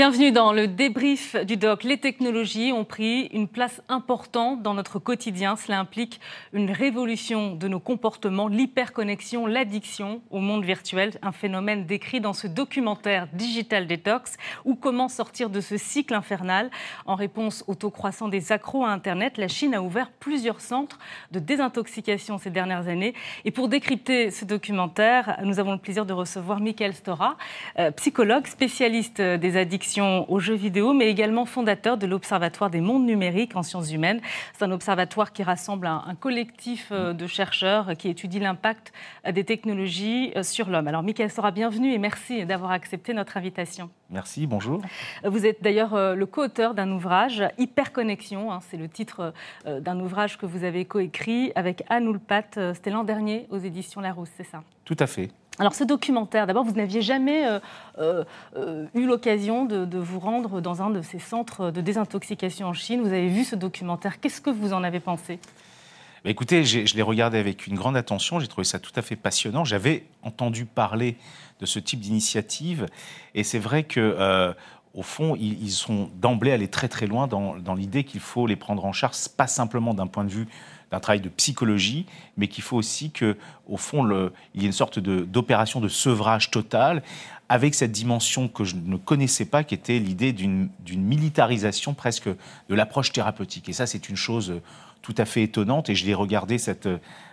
Bienvenue dans le débrief du doc. Les technologies ont pris une place importante dans notre quotidien. Cela implique une révolution de nos comportements, l'hyperconnexion, l'addiction au monde virtuel, un phénomène décrit dans ce documentaire Digital Detox ou comment sortir de ce cycle infernal? En réponse au taux croissant des accros à Internet, la Chine a ouvert plusieurs centres de désintoxication ces dernières années. Et pour décrypter ce documentaire, nous avons le plaisir de recevoir Michael Stora, euh, psychologue spécialiste des addictions aux jeux vidéo, mais également fondateur de l'Observatoire des mondes numériques en sciences humaines. C'est un observatoire qui rassemble un, collectif euh, de chercheurs qui étudie l'impact euh, des technologies euh, sur l'homme. Alors, Michael sera bienvenue et merci d'avoir accepté notre invitation. Merci, bonjour. Vous êtes d'ailleurs le co-auteur d'un ouvrage, Hyperconnexion. Hein, c'est le titre d'un ouvrage que vous avez coécrit avec Anne Oulpat. C'était l'an dernier aux éditions Larousse, c'est ça? Tout à fait. Alors ce documentaire, d'abord, vous n'aviez jamais euh, euh, euh, eu l'occasion de, vous rendre dans un de ces centres de désintoxication en Chine. Vous avez vu ce documentaire. Qu'est-ce que vous en avez pensé? Écoutez, je l'ai regardé avec une grande attention. J'ai trouvé ça tout à fait passionnant. J'avais entendu parler de ce type d'initiative. Et c'est vrai que... au fond, ils, sont d'emblée allés très très loin dans l'idée qu'il faut les prendre en charge, pas simplement d'un point de vue d'un travail de psychologie, mais qu'il faut aussi que, au fond, il y ait une sorte d'opération de, sevrage total avec cette dimension que je ne connaissais pas, qui était l'idée d'une militarisation presque de l'approche thérapeutique. Et ça, c'est une chose tout à fait étonnante. Et je l'ai regardé, cette,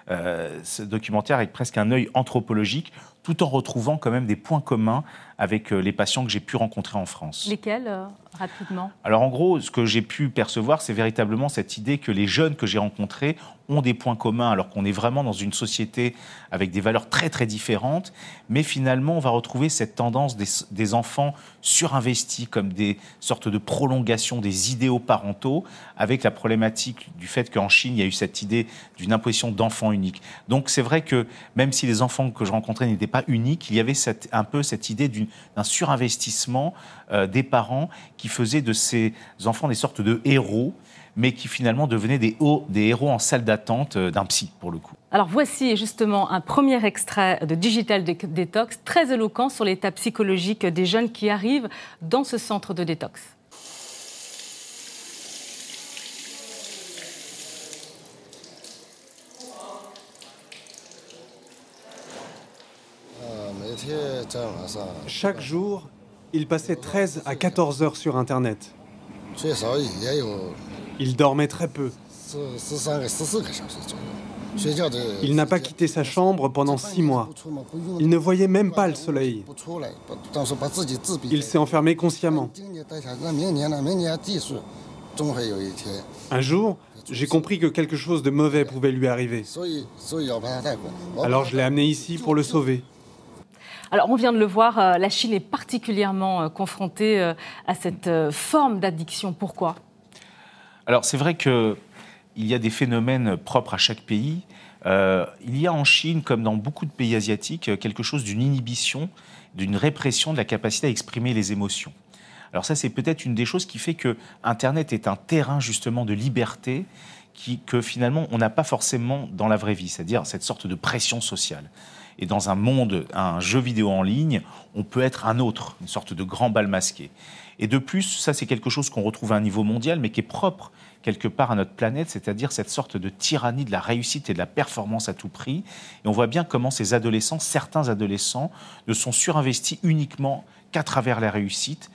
euh, ce documentaire, avec presque un œil anthropologique, tout en retrouvant quand même des points communs avec euh, les patients que j'ai pu rencontrer en France. Lesquels, euh, rapidement? Alors en gros, ce que j'ai pu percevoir, c'est véritablement cette idée que les jeunes que j'ai rencontrés ont des points communs, alors qu'on est vraiment dans une société avec des valeurs très très différentes, mais finalement on va retrouver cette tendance des, enfants surinvestis comme des sortes de prolongations des idéaux parentaux, avec la problématique du fait qu'en Chine il y a eu cette idée d'une imposition d'enfants uniques. Donc c'est vrai que même si les enfants que je rencontrais n'étaient pas uniques, il y avait un peu cette idée d'un surinvestissement euh, des parents qui faisait de ces enfants des sortes de héros mais qui finalement devenaient des, des héros en salle d'attente euh, d'un psy, pour le coup. Alors voici justement un premier extrait de Digital Detox, très éloquent sur l'état psychologique des jeunes qui arrivent dans ce centre de détox. Chaque jour, il passait 13 à 14 heures sur Internet. Il dormait très peu. Il n'a pas quitté sa chambre pendant six mois. Il ne voyait même pas le soleil. Il s'est enfermé consciemment. Un jour, j'ai compris que quelque chose de mauvais pouvait lui arriver. Alors je l'ai amené ici pour le sauver. Alors, on vient de le voir, euh, la Chine est particulièrement euh, confrontée euh, à cette forme d'addiction. Pourquoi? Alors, c'est vrai qu'il y a des phénomènes propres à chaque pays. il y a en Chine, comme dans beaucoup de pays asiatiques, quelque chose d'une inhibition, d'une répression de la capacité à exprimer les émotions. Alors ça, c'est peut-être une des choses qui fait que Internet est un terrain justement de liberté qui, que finalement on n'a pas forcément dans la vraie vie, c'est-à-dire cette sorte de pression sociale. Et dans un monde, un jeu vidéo en ligne, on peut être un autre, une sorte de grand bal masqué. Et de plus, ça c'est quelque chose qu'on retrouve à un niveau mondial, mais qui est propre quelque part à notre planète, c'est-à-dire cette sorte de tyrannie de la réussite et de la performance à tout prix. Et on voit bien comment ces adolescents, certains adolescents, ne sont surinvestis uniquement qu'à travers la réussite,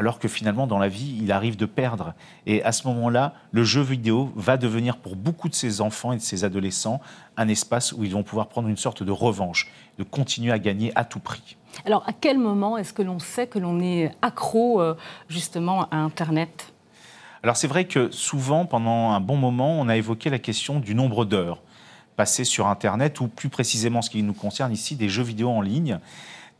alors que finalement dans la vie, il arrive de perdre. Et à ce moment-là, le jeu vidéo va devenir pour beaucoup de ces enfants et de ces adolescents un espace où ils vont pouvoir prendre une sorte de revanche, de continuer à gagner à tout prix. Alors à quel moment est-ce que l'on sait que l'on est accro euh, justement à Internet? Alors c'est vrai que souvent, pendant un bon moment, on a évoqué la question du nombre d'heures passées sur Internet, ou plus précisément ce qui nous concerne ici, des jeux vidéo en ligne.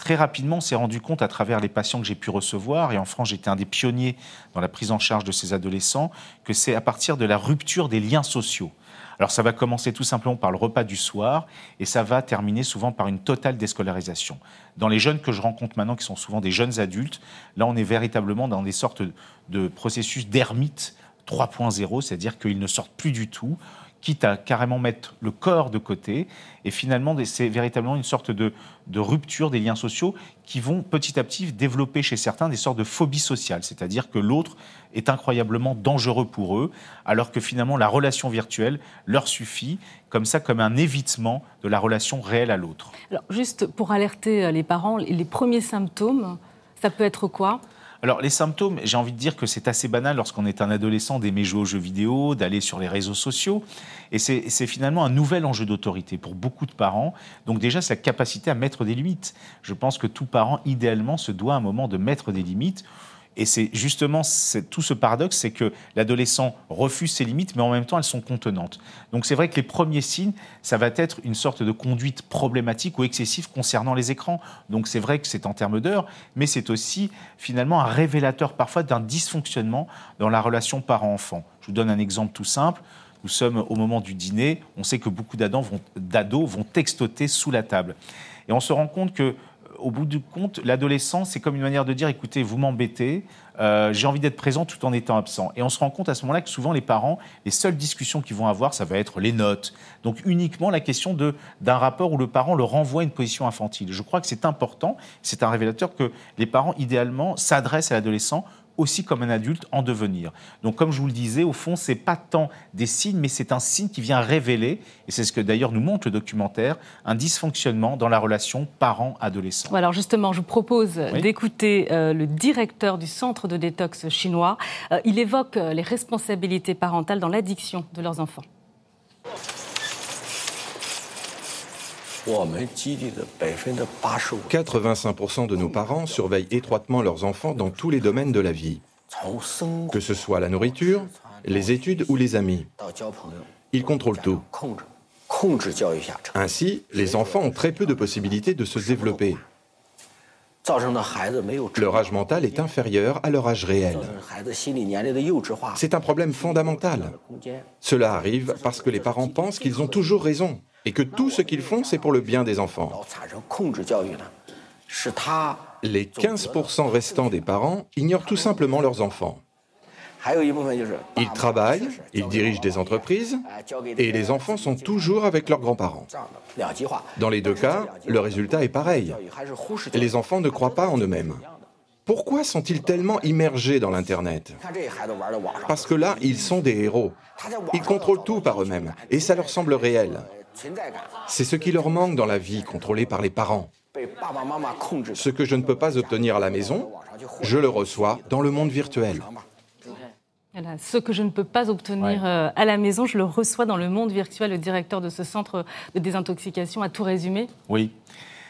Très rapidement, on s'est rendu compte à travers les patients que j'ai pu recevoir, et en France j'étais un des pionniers dans la prise en charge de ces adolescents, que c'est à partir de la rupture des liens sociaux. Alors ça va commencer tout simplement par le repas du soir et ça va terminer souvent par une totale déscolarisation. Dans les jeunes que je rencontre maintenant, qui sont souvent des jeunes adultes, là on est véritablement dans des sortes de processus d'ermite 3.0, c'est-à-dire qu'ils ne sortent plus du tout, quitte à carrément mettre le corps de côté. Et finalement, c'est véritablement une sorte de, rupture des liens sociaux qui vont petit à petit développer chez certains des sortes de phobies sociales, c'est-à-dire que l'autre est incroyablement dangereux pour eux, alors que finalement la relation virtuelle leur suffit, comme ça, comme un évitement de la relation réelle à l'autre. Alors, juste pour alerter euh, les parents, les premiers symptômes, ça peut être quoi? Alors les symptômes, j'ai envie de dire que c'est assez banal lorsqu'on est un adolescent d'aimer jouer aux jeux vidéo, d'aller sur les réseaux sociaux. Et c'est finalement un nouvel enjeu d'autorité pour beaucoup de parents. Donc déjà, c'est la capacité à mettre des limites. Je pense que tout parent, idéalement, se doit à un moment de mettre des limites et c'est justement tout ce paradoxe, c'est que l'adolescent refuse ses limites, mais en même temps, elles sont contenantes. Donc c'est vrai que les premiers signes, ça va être une sorte de conduite problématique ou excessive concernant les écrans. Donc c'est vrai que c'est en termes d'heures, mais c'est aussi finalement un révélateur parfois d'un dysfonctionnement dans la relation parent-enfant. Je vous donne un exemple tout simple. Nous sommes au moment du dîner, on sait que beaucoup d'ados vont, vont textoter sous la table. Et on se rend compte que au bout du compte, l'adolescence, c'est comme une manière de dire, écoutez, vous m'embêtez, euh, j'ai envie d'être présent tout en étant absent. Et on se rend compte à ce moment-là que souvent les parents, les seules discussions qu'ils vont avoir, ça va être les notes. Donc uniquement la question d'un rapport où le parent le renvoie à une position infantile. Je crois que c'est important, c'est un révélateur que les parents, idéalement, s'adressent à l'adolescent aussi comme un adulte en devenir. Donc, comme je vous le disais, au fond, c'est pas tant des signes, mais c'est un signe qui vient révéler, et c'est ce que d'ailleurs nous montre le documentaire, un dysfonctionnement dans la relation parent-adolescent. Alors justement, je vous propose d'écouter euh, le directeur du centre de détox chinois. Euh, il évoque euh, les responsabilités parentales dans l'addiction de leurs enfants. 85% de nos parents surveillent étroitement leurs enfants dans tous les domaines de la vie, que ce soit la nourriture, les études ou les amis. Ils contrôlent tout. Ainsi, les enfants ont très peu de possibilités de se développer. Leur âge mental est inférieur à leur âge réel. C'est un problème fondamental. Cela arrive parce que les parents pensent qu'ils ont toujours raison et que tout ce qu'ils font, c'est pour le bien des enfants. Les 15% restants des parents ignorent tout simplement leurs enfants. Ils travaillent, ils dirigent des entreprises, et les enfants sont toujours avec leurs grands-parents. Dans les deux cas, le résultat est pareil. Les enfants ne croient pas en eux-mêmes. Pourquoi sont-ils tellement immergés dans l'Internet? Parce que là, ils sont des héros. Ils contrôlent tout par eux-mêmes, et ça leur semble réel. C'est ce qui leur manque dans la vie contrôlée par les parents. Ce que je ne peux pas obtenir à la maison, je le reçois dans le monde virtuel. Ce que je ne peux pas obtenir euh, à la maison, je le reçois dans le monde virtuel. Le directeur de ce centre de désintoxication a tout résumé. Oui,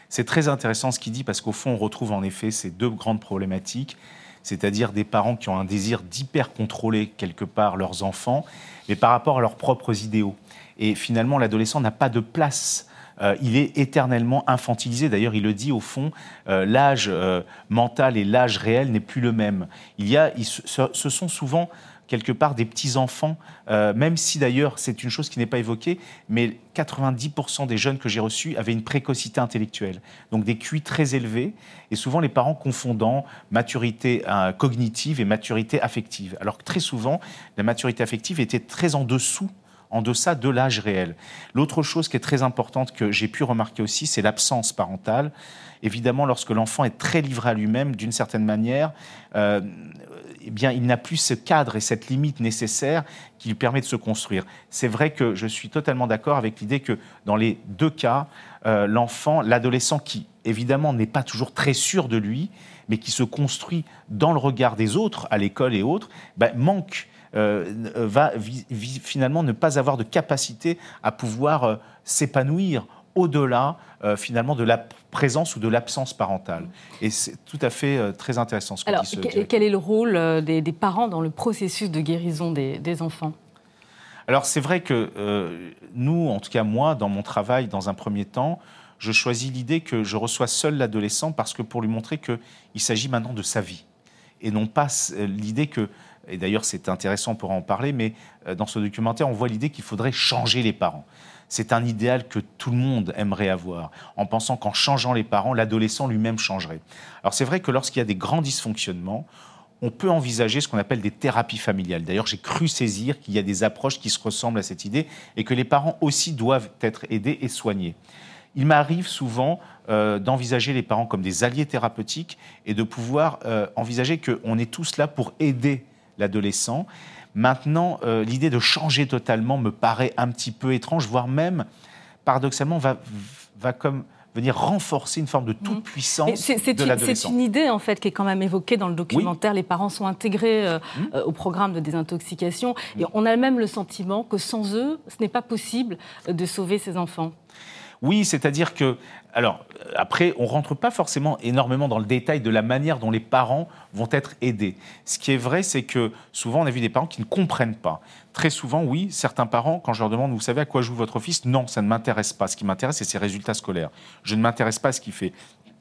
c'est très intéressant ce qu'il dit parce qu'au fond, on retrouve en effet ces deux grandes problématiques, c'est-à-dire des parents qui ont un désir d'hyper contrôler quelque part leurs enfants, mais par rapport à leurs propres idéaux. Et finalement, l'adolescent n'a pas de place euh, il est éternellement infantilisé. D'ailleurs, il le dit au fond, euh, l'âge euh, mental et l'âge réel n'est plus le même. Il y a, ce sont souvent quelque part des petits-enfants, même si d'ailleurs c'est une chose qui n'est pas évoquée, mais 90% des jeunes que j'ai reçus avaient une précocité intellectuelle, donc des QI très élevés, et souvent les parents confondant maturité cognitive et maturité affective. Alors que très souvent, la maturité affective était très en dessous en deçà de l'âge réel. L'autre chose qui est très importante que j'ai pu remarquer aussi, c'est l'absence parentale. Évidemment, lorsque l'enfant est très livré à lui-même, d'une certaine manière, euh, eh bien, il n'a plus ce cadre et cette limite nécessaire qui lui permet de se construire. C'est vrai que je suis totalement d'accord avec l'idée que dans les deux cas, euh, l'enfant, l'adolescent qui, évidemment, n'est pas toujours très sûr de lui, mais qui se construit dans le regard des autres, à l'école et autres, ben, manque euh, va finalement ne pas avoir de capacité à pouvoir euh, s'épanouir au-delà euh, finalement de la présence ou de l'absence parentale. Et c'est tout à fait très intéressant ce que Alors, quel est le rôle des, parents dans le processus de guérison des, enfants? Alors c'est vrai que nous, en tout cas moi, dans mon travail, dans un premier temps, je choisis l'idée que je reçois seul l'adolescent parce que pour lui montrer qu'il s'agit maintenant de sa vie et non pas l'idée que et d'ailleurs c'est intéressant pour en parler, mais euh, dans ce documentaire, on voit l'idée qu'il faudrait changer les parents. C'est un idéal que tout le monde aimerait avoir, en pensant qu'en changeant les parents, l'adolescent lui-même changerait. Alors c'est vrai que lorsqu'il y a des grands dysfonctionnements, on peut envisager ce qu'on appelle des thérapies familiales. D'ailleurs, j'ai cru saisir qu'il y a des approches qui se ressemblent à cette idée et que les parents aussi doivent être aidés et soignés. Il m'arrive souvent euh, d'envisager les parents comme des alliés thérapeutiques et de pouvoir euh, envisager qu'on est tous là pour aider l'adolescent. Maintenant, euh, l'idée de changer totalement me paraît un petit peu étrange, voire même, paradoxalement, va, va comme venir renforcer une forme de toute mmh. puissance de l'adolescent. C'est une idée en fait qui est quand même évoquée dans le documentaire. Les parents sont intégrés euh, mmh. euh, au programme de désintoxication et mmh. on a même le sentiment que sans eux, ce n'est pas possible de sauver ces enfants. Oui, c'est-à-dire que, alors, après, on rentre pas forcément énormément dans le détail de la manière dont les parents vont être aidés. Ce qui est vrai, c'est que souvent, on a vu des parents qui ne comprennent pas. Très souvent, oui, certains parents, quand je leur demande, vous savez à quoi joue votre fils Non, ça ne m'intéresse pas. Ce qui m'intéresse, c'est ses résultats scolaires. Je ne m'intéresse pas à ce qu'il fait.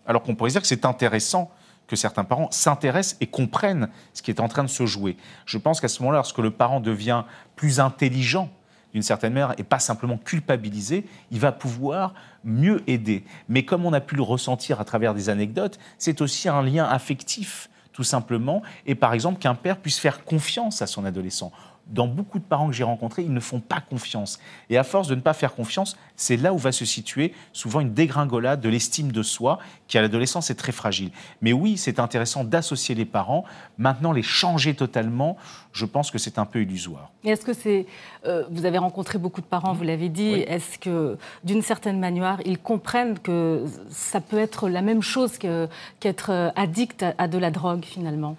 Alors qu'on pourrait dire que c'est intéressant que certains parents s'intéressent et comprennent ce qui est en train de se jouer. Je pense qu'à ce moment-là, lorsque le parent devient plus intelligent, d'une certaine manière, et pas simplement culpabilisé, il va pouvoir mieux aider. Mais comme on a pu le ressentir à travers des anecdotes, c'est aussi un lien affectif, tout simplement, et par exemple qu'un père puisse faire confiance à son adolescent dans beaucoup de parents que j'ai rencontrés, ils ne font pas confiance. Et à force de ne pas faire confiance, c'est là où va se situer souvent une dégringolade de l'estime de soi qui, à l'adolescence, est très fragile. Mais oui, c'est intéressant d'associer les parents. Maintenant, les changer totalement, je pense que c'est un peu illusoire. Est-ce que c'est. Euh, vous avez rencontré beaucoup de parents, vous l'avez dit. Est-ce que, d'une certaine manière, ils comprennent que ça peut être la même chose qu'être addict à de la drogue, finalement?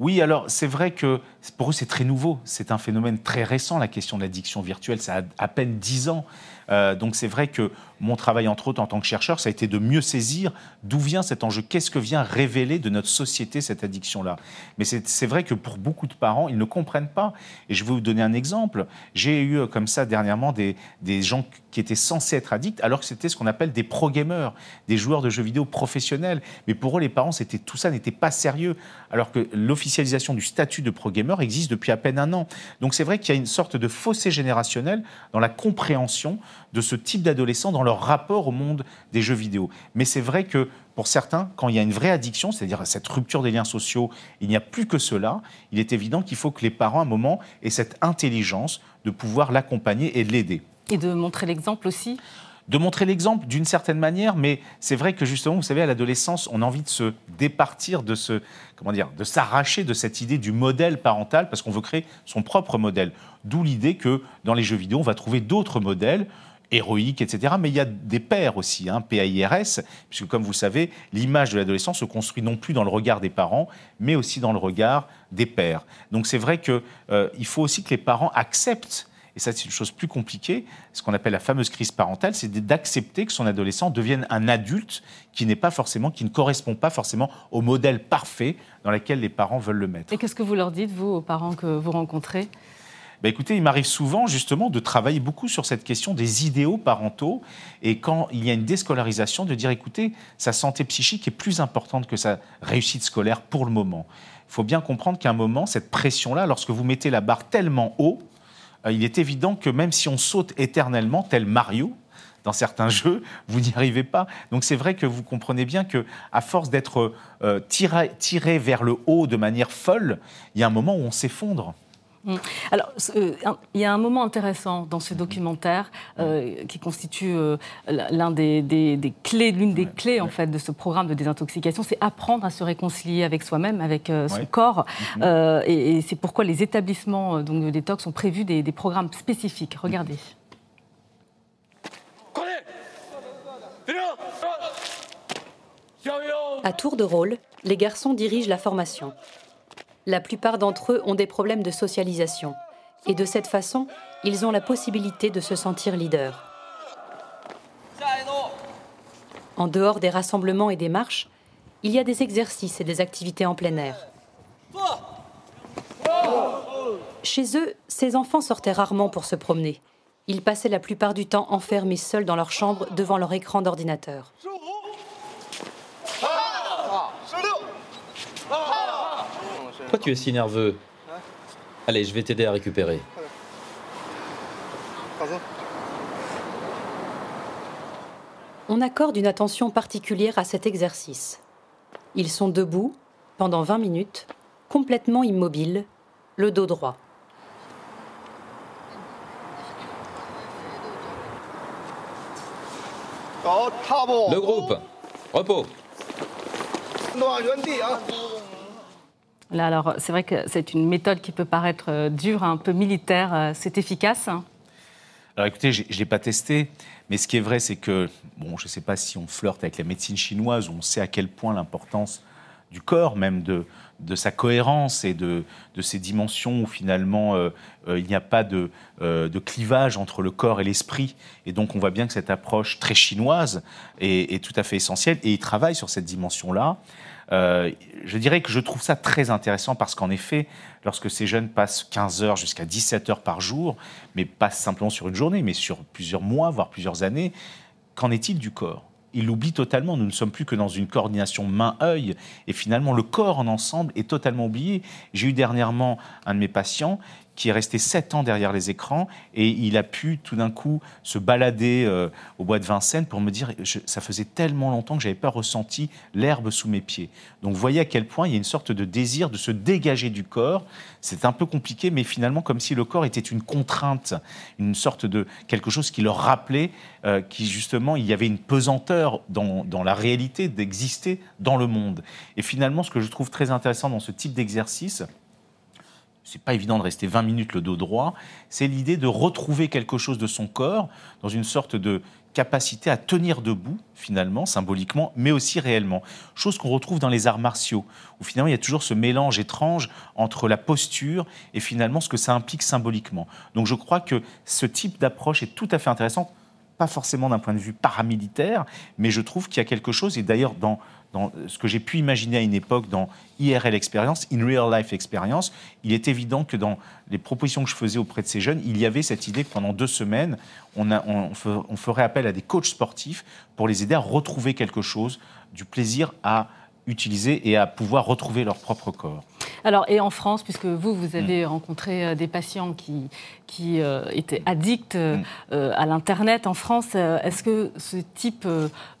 Oui, alors c'est vrai que pour eux c'est très nouveau, c'est un phénomène très récent, la question de l'addiction virtuelle, ça a à peine dix ans. Euh, donc c'est vrai que mon travail, entre autres, en tant que chercheur, ça a été de mieux saisir d'où vient cet enjeu, qu'est-ce que vient révéler de notre société cette addiction-là? Mais c'est vrai que pour beaucoup de parents, ils ne comprennent pas. Et je vais vous donner un exemple. J'ai eu euh, comme ça dernièrement des, des gens qui étaient censés être addicts, alors que c'était ce qu'on appelle des pro-gamers, des joueurs de jeux vidéo professionnels. Mais pour eux, les parents, tout ça n'était pas sérieux, alors que l'officialisation du statut de pro-gamer existe depuis à peine un an. Donc c'est vrai qu'il y a une sorte de fossé générationnel dans la compréhension de ce type d'adolescents dans leur rapport au monde des jeux vidéo. Mais c'est vrai que pour certains, quand il y a une vraie addiction, c'est-à-dire cette rupture des liens sociaux, il n'y a plus que cela, il est évident qu'il faut que les parents, à un moment, aient cette intelligence de pouvoir l'accompagner et de l'aider. Et de montrer l'exemple aussi de montrer l'exemple d'une certaine manière, mais c'est vrai que justement, vous savez, à l'adolescence, on a envie de se départir de ce, comment dire, de s'arracher de cette idée du modèle parental parce qu'on veut créer son propre modèle. D'où l'idée que dans les jeux vidéo, on va trouver d'autres modèles héroïques, etc. Mais il y a des pères aussi, hein, PAIRS, puisque comme vous savez, l'image de l'adolescent se construit non plus dans le regard des parents, mais aussi dans le regard des pères. Donc c'est vrai qu'il euh, faut aussi que les parents acceptent et ça c'est une chose plus compliquée, ce qu'on appelle la fameuse crise parentale, c'est d'accepter que son adolescent devienne un adulte qui n'est pas forcément, qui ne correspond pas forcément au modèle parfait dans lequel les parents veulent le mettre. Et qu'est-ce que vous leur dites, vous, aux parents que vous rencontrez? Ben écoutez, il m'arrive souvent justement de travailler beaucoup sur cette question des idéaux parentaux et quand il y a une déscolarisation, de dire écoutez, sa santé psychique est plus importante que sa réussite scolaire pour le moment. Il faut bien comprendre qu'à un moment, cette pression-là, lorsque vous mettez la barre tellement haut, euh, il est évident que même si on saute éternellement, tel Mario, dans certains jeux, vous n'y arrivez pas. Donc c'est vrai que vous comprenez bien que à force d'être euh, tiré, vers le haut de manière folle, il y a un moment où on s'effondre. Mmh. Alors, euh, il y a un moment intéressant dans ce documentaire euh, qui constitue euh, l'un des, clés, l'une des clés en fait de ce programme de désintoxication, c'est apprendre à se réconcilier avec soi-même, avec son corps, mmh. et, c'est pourquoi les établissements donc, de détox ont prévu des, des programmes spécifiques. Regardez. À tour de rôle, les garçons dirigent la formation la plupart d'entre eux ont des problèmes de socialisation. Et de cette façon, ils ont la possibilité de se sentir leader. En dehors des rassemblements et des marches, il y a des exercices et des activités en plein air. Chez eux, ces enfants sortaient rarement pour se promener. Ils passaient la plupart du temps enfermés seuls dans leur chambre devant leur écran d'ordinateur. Pourquoi tu es si nerveux Allez, je vais t'aider à récupérer. On accorde une attention particulière à cet exercice. Ils sont debout pendant 20 minutes, complètement immobile, le dos droit. Le groupe, repos. Alors, c'est vrai que c'est une méthode qui peut paraître euh, dure, un peu militaire. Euh, c'est efficace hein? Alors écoutez, je ne l'ai pas testé, mais ce qui est vrai, c'est que, bon, je ne sais pas si on flirte avec la médecine chinoise, où on sait à quel point l'importance du corps, même de, de sa cohérence et de, de ces dimensions où finalement euh, il n'y a pas de, de, clivage entre le corps et l'esprit. Et donc on voit bien que cette approche très chinoise est, est tout à fait essentielle et il travaille sur cette dimension-là. Euh, je dirais que je trouve ça très intéressant parce qu'en effet, lorsque ces jeunes passent 15 heures jusqu'à 17 heures par jour, mais pas simplement sur une journée, mais sur plusieurs mois, voire plusieurs années, qu'en est-il du corps? Il l'oublie totalement. Nous ne sommes plus que dans une coordination main-œil. Et finalement, le corps en ensemble est totalement oublié. J'ai eu dernièrement un de mes patients qui est resté sept ans derrière les écrans et il a pu tout d'un coup se balader euh, au bois de Vincennes pour me dire ça faisait tellement longtemps que j'avais pas ressenti l'herbe sous mes pieds. Donc vous voyez à quel point il y a une sorte de désir de se dégager du corps. C'est un peu compliqué, mais finalement comme si le corps était une contrainte, une sorte de quelque chose qui leur rappelait euh, qui justement il y avait une pesanteur dans, dans la réalité d'exister dans le monde. Et finalement ce que je trouve très intéressant dans ce type d'exercice, c'est pas évident de rester 20 minutes le dos droit, c'est l'idée de retrouver quelque chose de son corps dans une sorte de capacité à tenir debout, finalement, symboliquement, mais aussi réellement. Chose qu'on retrouve dans les arts martiaux, où finalement il y a toujours ce mélange étrange entre la posture et finalement ce que ça implique symboliquement. Donc je crois que ce type d'approche est tout à fait intéressant, pas forcément d'un point de vue paramilitaire, mais je trouve qu'il y a quelque chose, et d'ailleurs dans dans ce que j'ai pu imaginer à une époque dans IRL Experience, In Real Life Experience, il est évident que dans les propositions que je faisais auprès de ces jeunes, il y avait cette idée que pendant deux semaines, on, on ferait appel à des coachs sportifs pour les aider à retrouver quelque chose, du plaisir à utiliser et à pouvoir retrouver leur propre corps. Alors, et en France, puisque vous, vous avez mm. rencontré euh, des patients qui, qui euh, étaient addicts euh, mm. à l'Internet en France, est-ce que ce type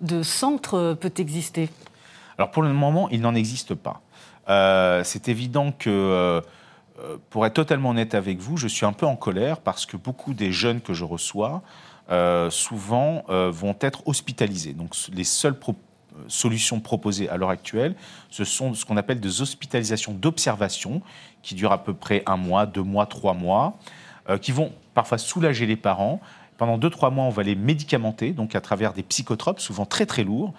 de centre peut exister? Alors pour le moment, il n'en existe pas. Euh, c'est évident que, euh, euh, pour être totalement honnête avec vous, je suis un peu en colère parce que beaucoup des jeunes que je reçois, souvent, vont être hospitalisés. Donc les seules solutions proposées à l'heure actuelle, ce sont ce qu'on appelle des hospitalisations d'observation qui durent à peu près un mois, deux mois, trois mois, qui vont parfois soulager les parents. Pendant deux, trois mois, on va les médicamenter, donc à travers des psychotropes, souvent très très lourds.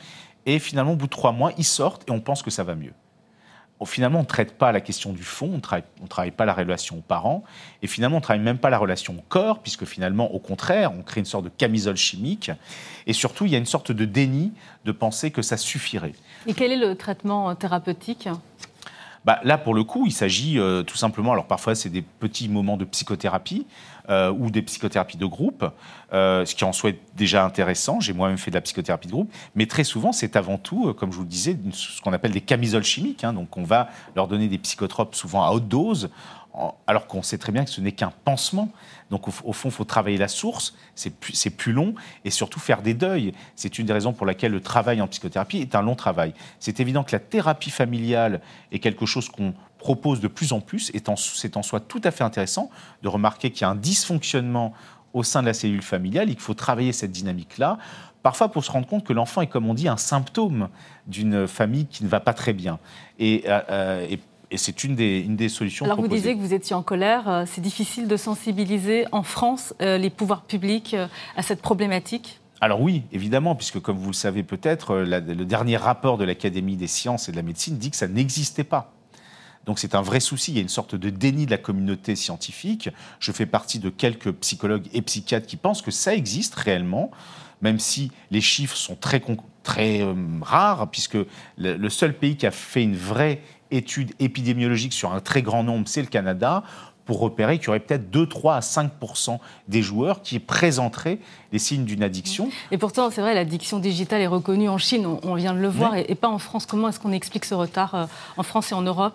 Et finalement, au bout de trois mois, ils sortent et on pense que ça va mieux. Finalement, on ne traite pas la question du fond, on ne travaille, pas la relation aux parents, et finalement, on ne travaille même pas la relation au corps, puisque finalement, au contraire, on crée une sorte de camisole chimique, et surtout, il y a une sorte de déni de penser que ça suffirait. Et quel est le traitement thérapeutique? Bah, là, pour le coup, il s'agit euh, tout simplement, alors parfois c'est des petits moments de psychothérapie euh, ou des psychothérapies de groupe, euh, ce qui en soit déjà intéressant. J'ai moi-même fait de la psychothérapie de groupe, mais très souvent, c'est avant tout, comme je vous le disais, ce qu'on appelle des camisoles chimiques. Hein. donc, on va leur donner des psychotropes souvent à haute dose alors qu'on sait très bien que ce n'est qu'un pansement. Donc au, fond, il faut travailler la source, c'est plus, long, et surtout faire des deuils. C'est une des raisons pour laquelle le travail en psychothérapie est un long travail. C'est évident que la thérapie familiale est quelque chose qu'on propose de plus en plus, et c'est en soi tout à fait intéressant de remarquer qu'il y a un dysfonctionnement au sein de la cellule familiale et qu'il faut travailler cette dynamique-là parfois pour se rendre compte que l'enfant est, comme on dit, un symptôme d'une famille qui ne va pas très bien. Et, euh, euh, et c'est une des, une des solutions. Alors vous disiez que vous étiez en colère. Euh, c'est difficile de sensibiliser en France euh, les pouvoirs publics euh, à cette problématique? Alors oui, évidemment, puisque comme vous le savez peut-être, le dernier rapport de l'Académie des sciences et de la médecine dit que ça n'existait pas. Donc c'est un vrai souci, il y a une sorte de déni de la communauté scientifique. Je fais partie de quelques psychologues et psychiatres qui pensent que ça existe réellement, même si les chiffres sont très, très rares, puisque le seul pays qui a fait une vraie études épidémiologiques sur un très grand nombre, c'est le Canada, pour repérer qu'il y aurait peut-être 2, 3 à 5 des joueurs qui présenteraient les signes d'une addiction. Et pourtant, c'est vrai, l'addiction digitale est reconnue en Chine, on, vient de le voir, et, pas en France. Comment est-ce qu'on explique ce retard euh, en France et en Europe?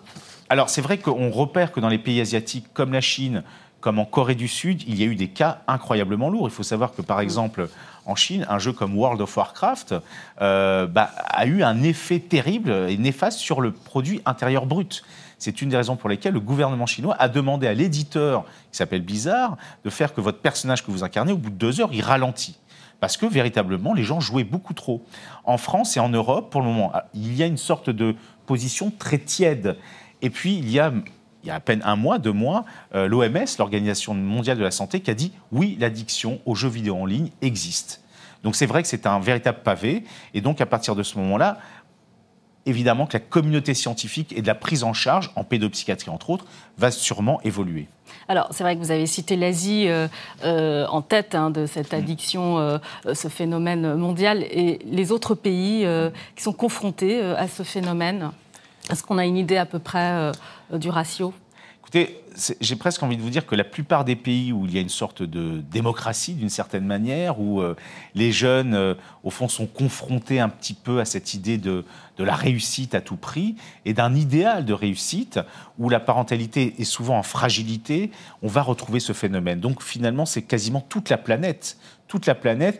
Alors, c'est vrai qu'on repère que dans les pays asiatiques comme la Chine, comme en Corée du Sud, il y a eu des cas incroyablement lourds. Il faut savoir que, par mm. exemple, en Chine, un jeu comme World of Warcraft euh, bah, a eu un effet terrible et néfaste sur le produit intérieur brut. C'est une des raisons pour lesquelles le gouvernement chinois a demandé à l'éditeur, qui s'appelle Blizzard, de faire que votre personnage que vous incarnez, au bout de deux heures, il ralentit parce que véritablement, les gens jouaient beaucoup trop. En France et en Europe, pour le moment, il y a une sorte de position très tiède. Et puis, il y a, il y a à peine un mois, deux mois, euh, l'OMS, l'Organisation mondiale de la santé, qui a dit oui, l'addiction aux jeux vidéo en ligne existe. Donc c'est vrai que c'est un véritable pavé. Et donc, à partir de ce moment-là, évidemment que la communauté scientifique et de la prise en charge, en pédopsychiatrie entre autres, va sûrement évoluer. Alors, c'est vrai que vous avez cité l'Asie euh, euh, en tête hein, de cette addiction, euh, ce phénomène mondial, et les autres pays qui sont confrontés à ce phénomène. Est-ce qu'on a une idée à peu près du ratio? Écoutez, j'ai presque envie de vous dire que la plupart des pays où il y a une sorte de démocratie d'une certaine manière, où euh, les jeunes, euh, au fond, sont confrontés un petit peu à cette idée de, de la réussite à tout prix et d'un idéal de réussite où la parentalité est souvent en fragilité, on va retrouver ce phénomène. Donc finalement, c'est quasiment toute la planète, toute la planète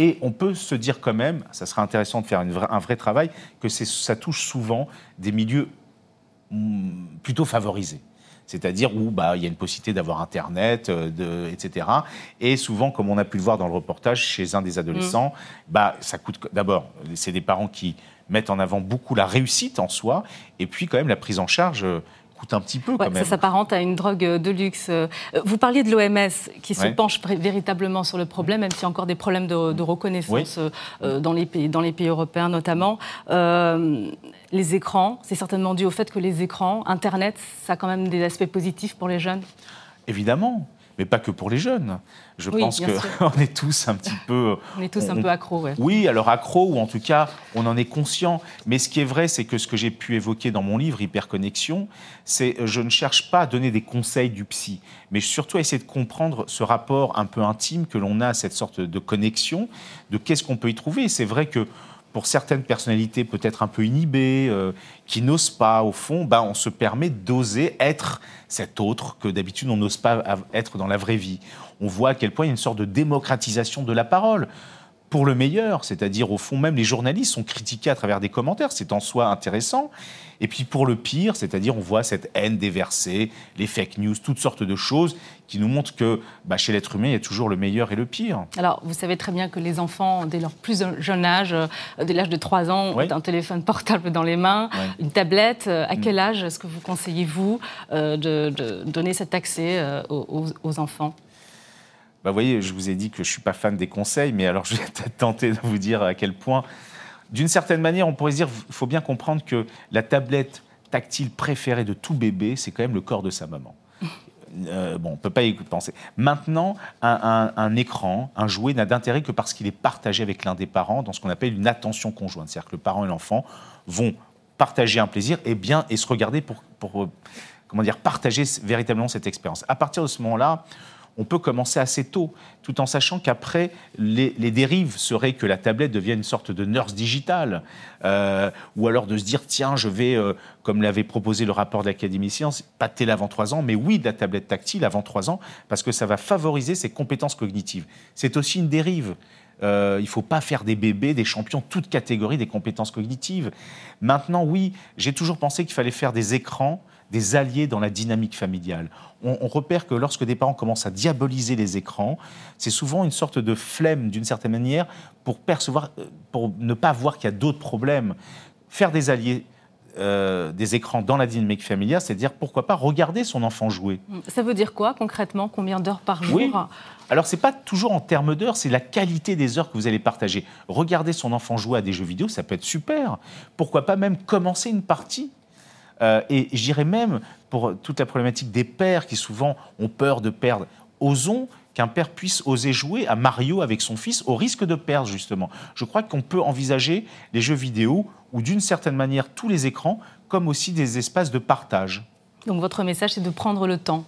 et on peut se dire quand même, ça serait intéressant de faire un vrai travail, que ça touche souvent des milieux mm, plutôt favorisés c'est-à-dire où bah, il y a une possibilité d'avoir Internet, euh, etc. Et souvent, comme on a pu le voir dans le reportage, chez un des adolescents, mm. bah, ça coûte d'abord, c'est des parents qui mettent en avant beaucoup la réussite en soi, et puis quand même la prise en charge euh, coûte un petit peu quand même. Ça s'apparente à une drogue de luxe. Euh, vous parliez de l'OMS qui se penche véritablement sur le problème, même s'il y a encore des problèmes de, reconnaissance euh, dans, les pays, dans les pays européens notamment. Euh, les écrans, c'est certainement dû au fait que les écrans, Internet, ça a quand même des aspects positifs pour les jeunes? Évidemment mais pas que pour les jeunes. Je pense qu'on est tous un petit peu. On est tous un peu accros, oui. Oui, alors accros, ou en tout cas, on en est conscient. Mais ce qui est vrai, c'est que ce que j'ai pu évoquer dans mon livre, Hyperconnexion, c'est je ne cherche pas à donner des conseils du psy, mais surtout à essayer de comprendre ce rapport un peu intime que l'on a à cette sorte de connexion, de qu'est-ce qu'on peut y trouver. C'est vrai que pour certaines personnalités peut-être un peu inhibées, euh, qui n'osent pas, au fond, ben, on se permet d'oser être cet autre que d'habitude on n'ose pas être dans la vraie vie. On voit à quel point il y a une sorte de démocratisation de la parole pour le meilleur, c'est-à-dire au fond même les journalistes sont critiqués à travers des commentaires, c'est en soi intéressant. Et puis pour le pire, c'est-à-dire on voit cette haine déversée, les fake news, toutes sortes de choses qui nous montrent que bah, chez l'être humain, il y a toujours le meilleur et le pire. Alors vous savez très bien que les enfants, dès leur plus jeune âge, euh, dès l'âge de 3 ans, ont un téléphone portable dans les mains, une tablette. Euh, à quel mm. âge est-ce que vous conseillez, vous, euh, de, donner cet accès aux enfants? Bah, vous voyez, je vous ai dit que je ne suis pas fan des conseils, mais alors je vais peut-être tenter de vous dire à quel point. D'une certaine manière, on pourrait se dire qu'il faut bien comprendre que la tablette tactile préférée de tout bébé, c'est quand même le corps de sa maman. Euh, bon, on ne peut pas y penser. Maintenant, un, écran, un jouet n'a d'intérêt que parce qu'il est partagé avec l'un des parents dans ce qu'on appelle une attention conjointe. C'est-à-dire que le parent et l'enfant vont partager un plaisir et bien et se regarder pour, pour comment dire, partager véritablement cette expérience. À partir de ce moment-là, on peut commencer assez tôt, tout en sachant qu'après, les, dérives seraient que la tablette devienne une sorte de nurse digitale, euh, ou alors de se dire, tiens, je vais, euh, comme l'avait proposé le rapport de l'Académie Sciences, télé avant 3 ans, mais oui, de la tablette tactile avant 3 ans, parce que ça va favoriser ses compétences cognitives. C'est aussi une dérive. Euh, il ne faut pas faire des bébés, des champions, toute catégorie des compétences cognitives. Maintenant, oui, j'ai toujours pensé qu'il fallait faire des écrans des alliés dans la dynamique familiale. On, repère que lorsque des parents commencent à diaboliser les écrans, c'est souvent une sorte de flemme, d'une certaine manière, pour percevoir, euh, pour ne pas voir qu'il y a d'autres problèmes. Faire des alliés euh, des écrans dans la dynamique familiale, c'est dire pourquoi pas regarder son enfant jouer. Ça veut dire quoi concrètement Combien d'heures par jour? Oui. Alors c'est pas toujours en termes d'heures, c'est la qualité des heures que vous allez partager. Regarder son enfant jouer à des jeux vidéo, ça peut être super. Pourquoi pas même commencer une partie euh, et j'irais même pour toute la problématique des pères qui souvent ont peur de perdre. Osons qu'un père puisse oser jouer à Mario avec son fils au risque de perdre justement. Je crois qu'on peut envisager les jeux vidéo ou d'une certaine manière tous les écrans comme aussi des espaces de partage. Donc votre message c'est de prendre le temps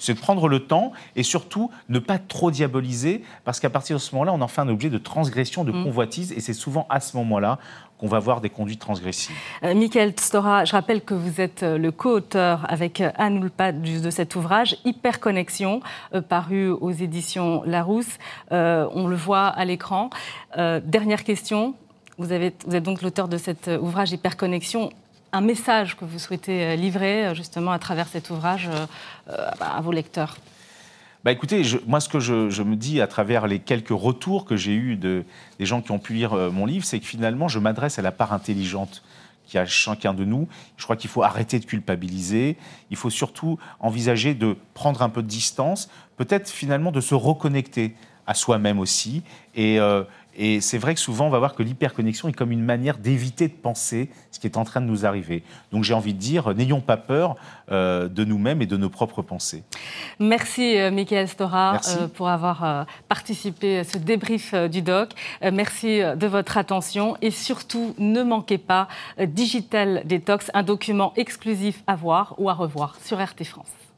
c'est de prendre le temps et surtout ne pas trop diaboliser, parce qu'à partir de ce moment-là, on en fait un objet de transgression, de mm. convoitise, et c'est souvent à ce moment-là qu'on va voir des conduites transgressives. Euh, Michael Stora, je rappelle que vous êtes euh, le co-auteur avec euh, Anne Oulpat de cet ouvrage, Hyperconnexion, paru aux éditions Larousse. on le voit à l'écran. dernière question. Vous, vous êtes donc l'auteur de cet ouvrage Hyperconnexion un message que vous souhaitez livrer justement à travers cet ouvrage à vos lecteurs bah écoutez, moi ce que je, me dis à travers les quelques retours que j'ai eus de, des gens qui ont pu lire mon livre, c'est que finalement je m'adresse à la part intelligente qui a chacun de nous. Je crois qu'il faut arrêter de culpabiliser. Il faut surtout envisager de prendre un peu de distance, peut-être finalement de se reconnecter à soi-même aussi. Et, euh, et c'est vrai que souvent, on va voir que l'hyperconnexion est comme une manière d'éviter de penser ce qui est en train de nous arriver. Donc j'ai envie de dire, n'ayons pas peur euh, de nous-mêmes et de nos propres pensées. Merci, euh, Michael Stora, pour avoir participé à ce débrief du doc. merci de votre attention et surtout, ne manquez pas Digital Detox, un document exclusif à voir ou à revoir sur RT France.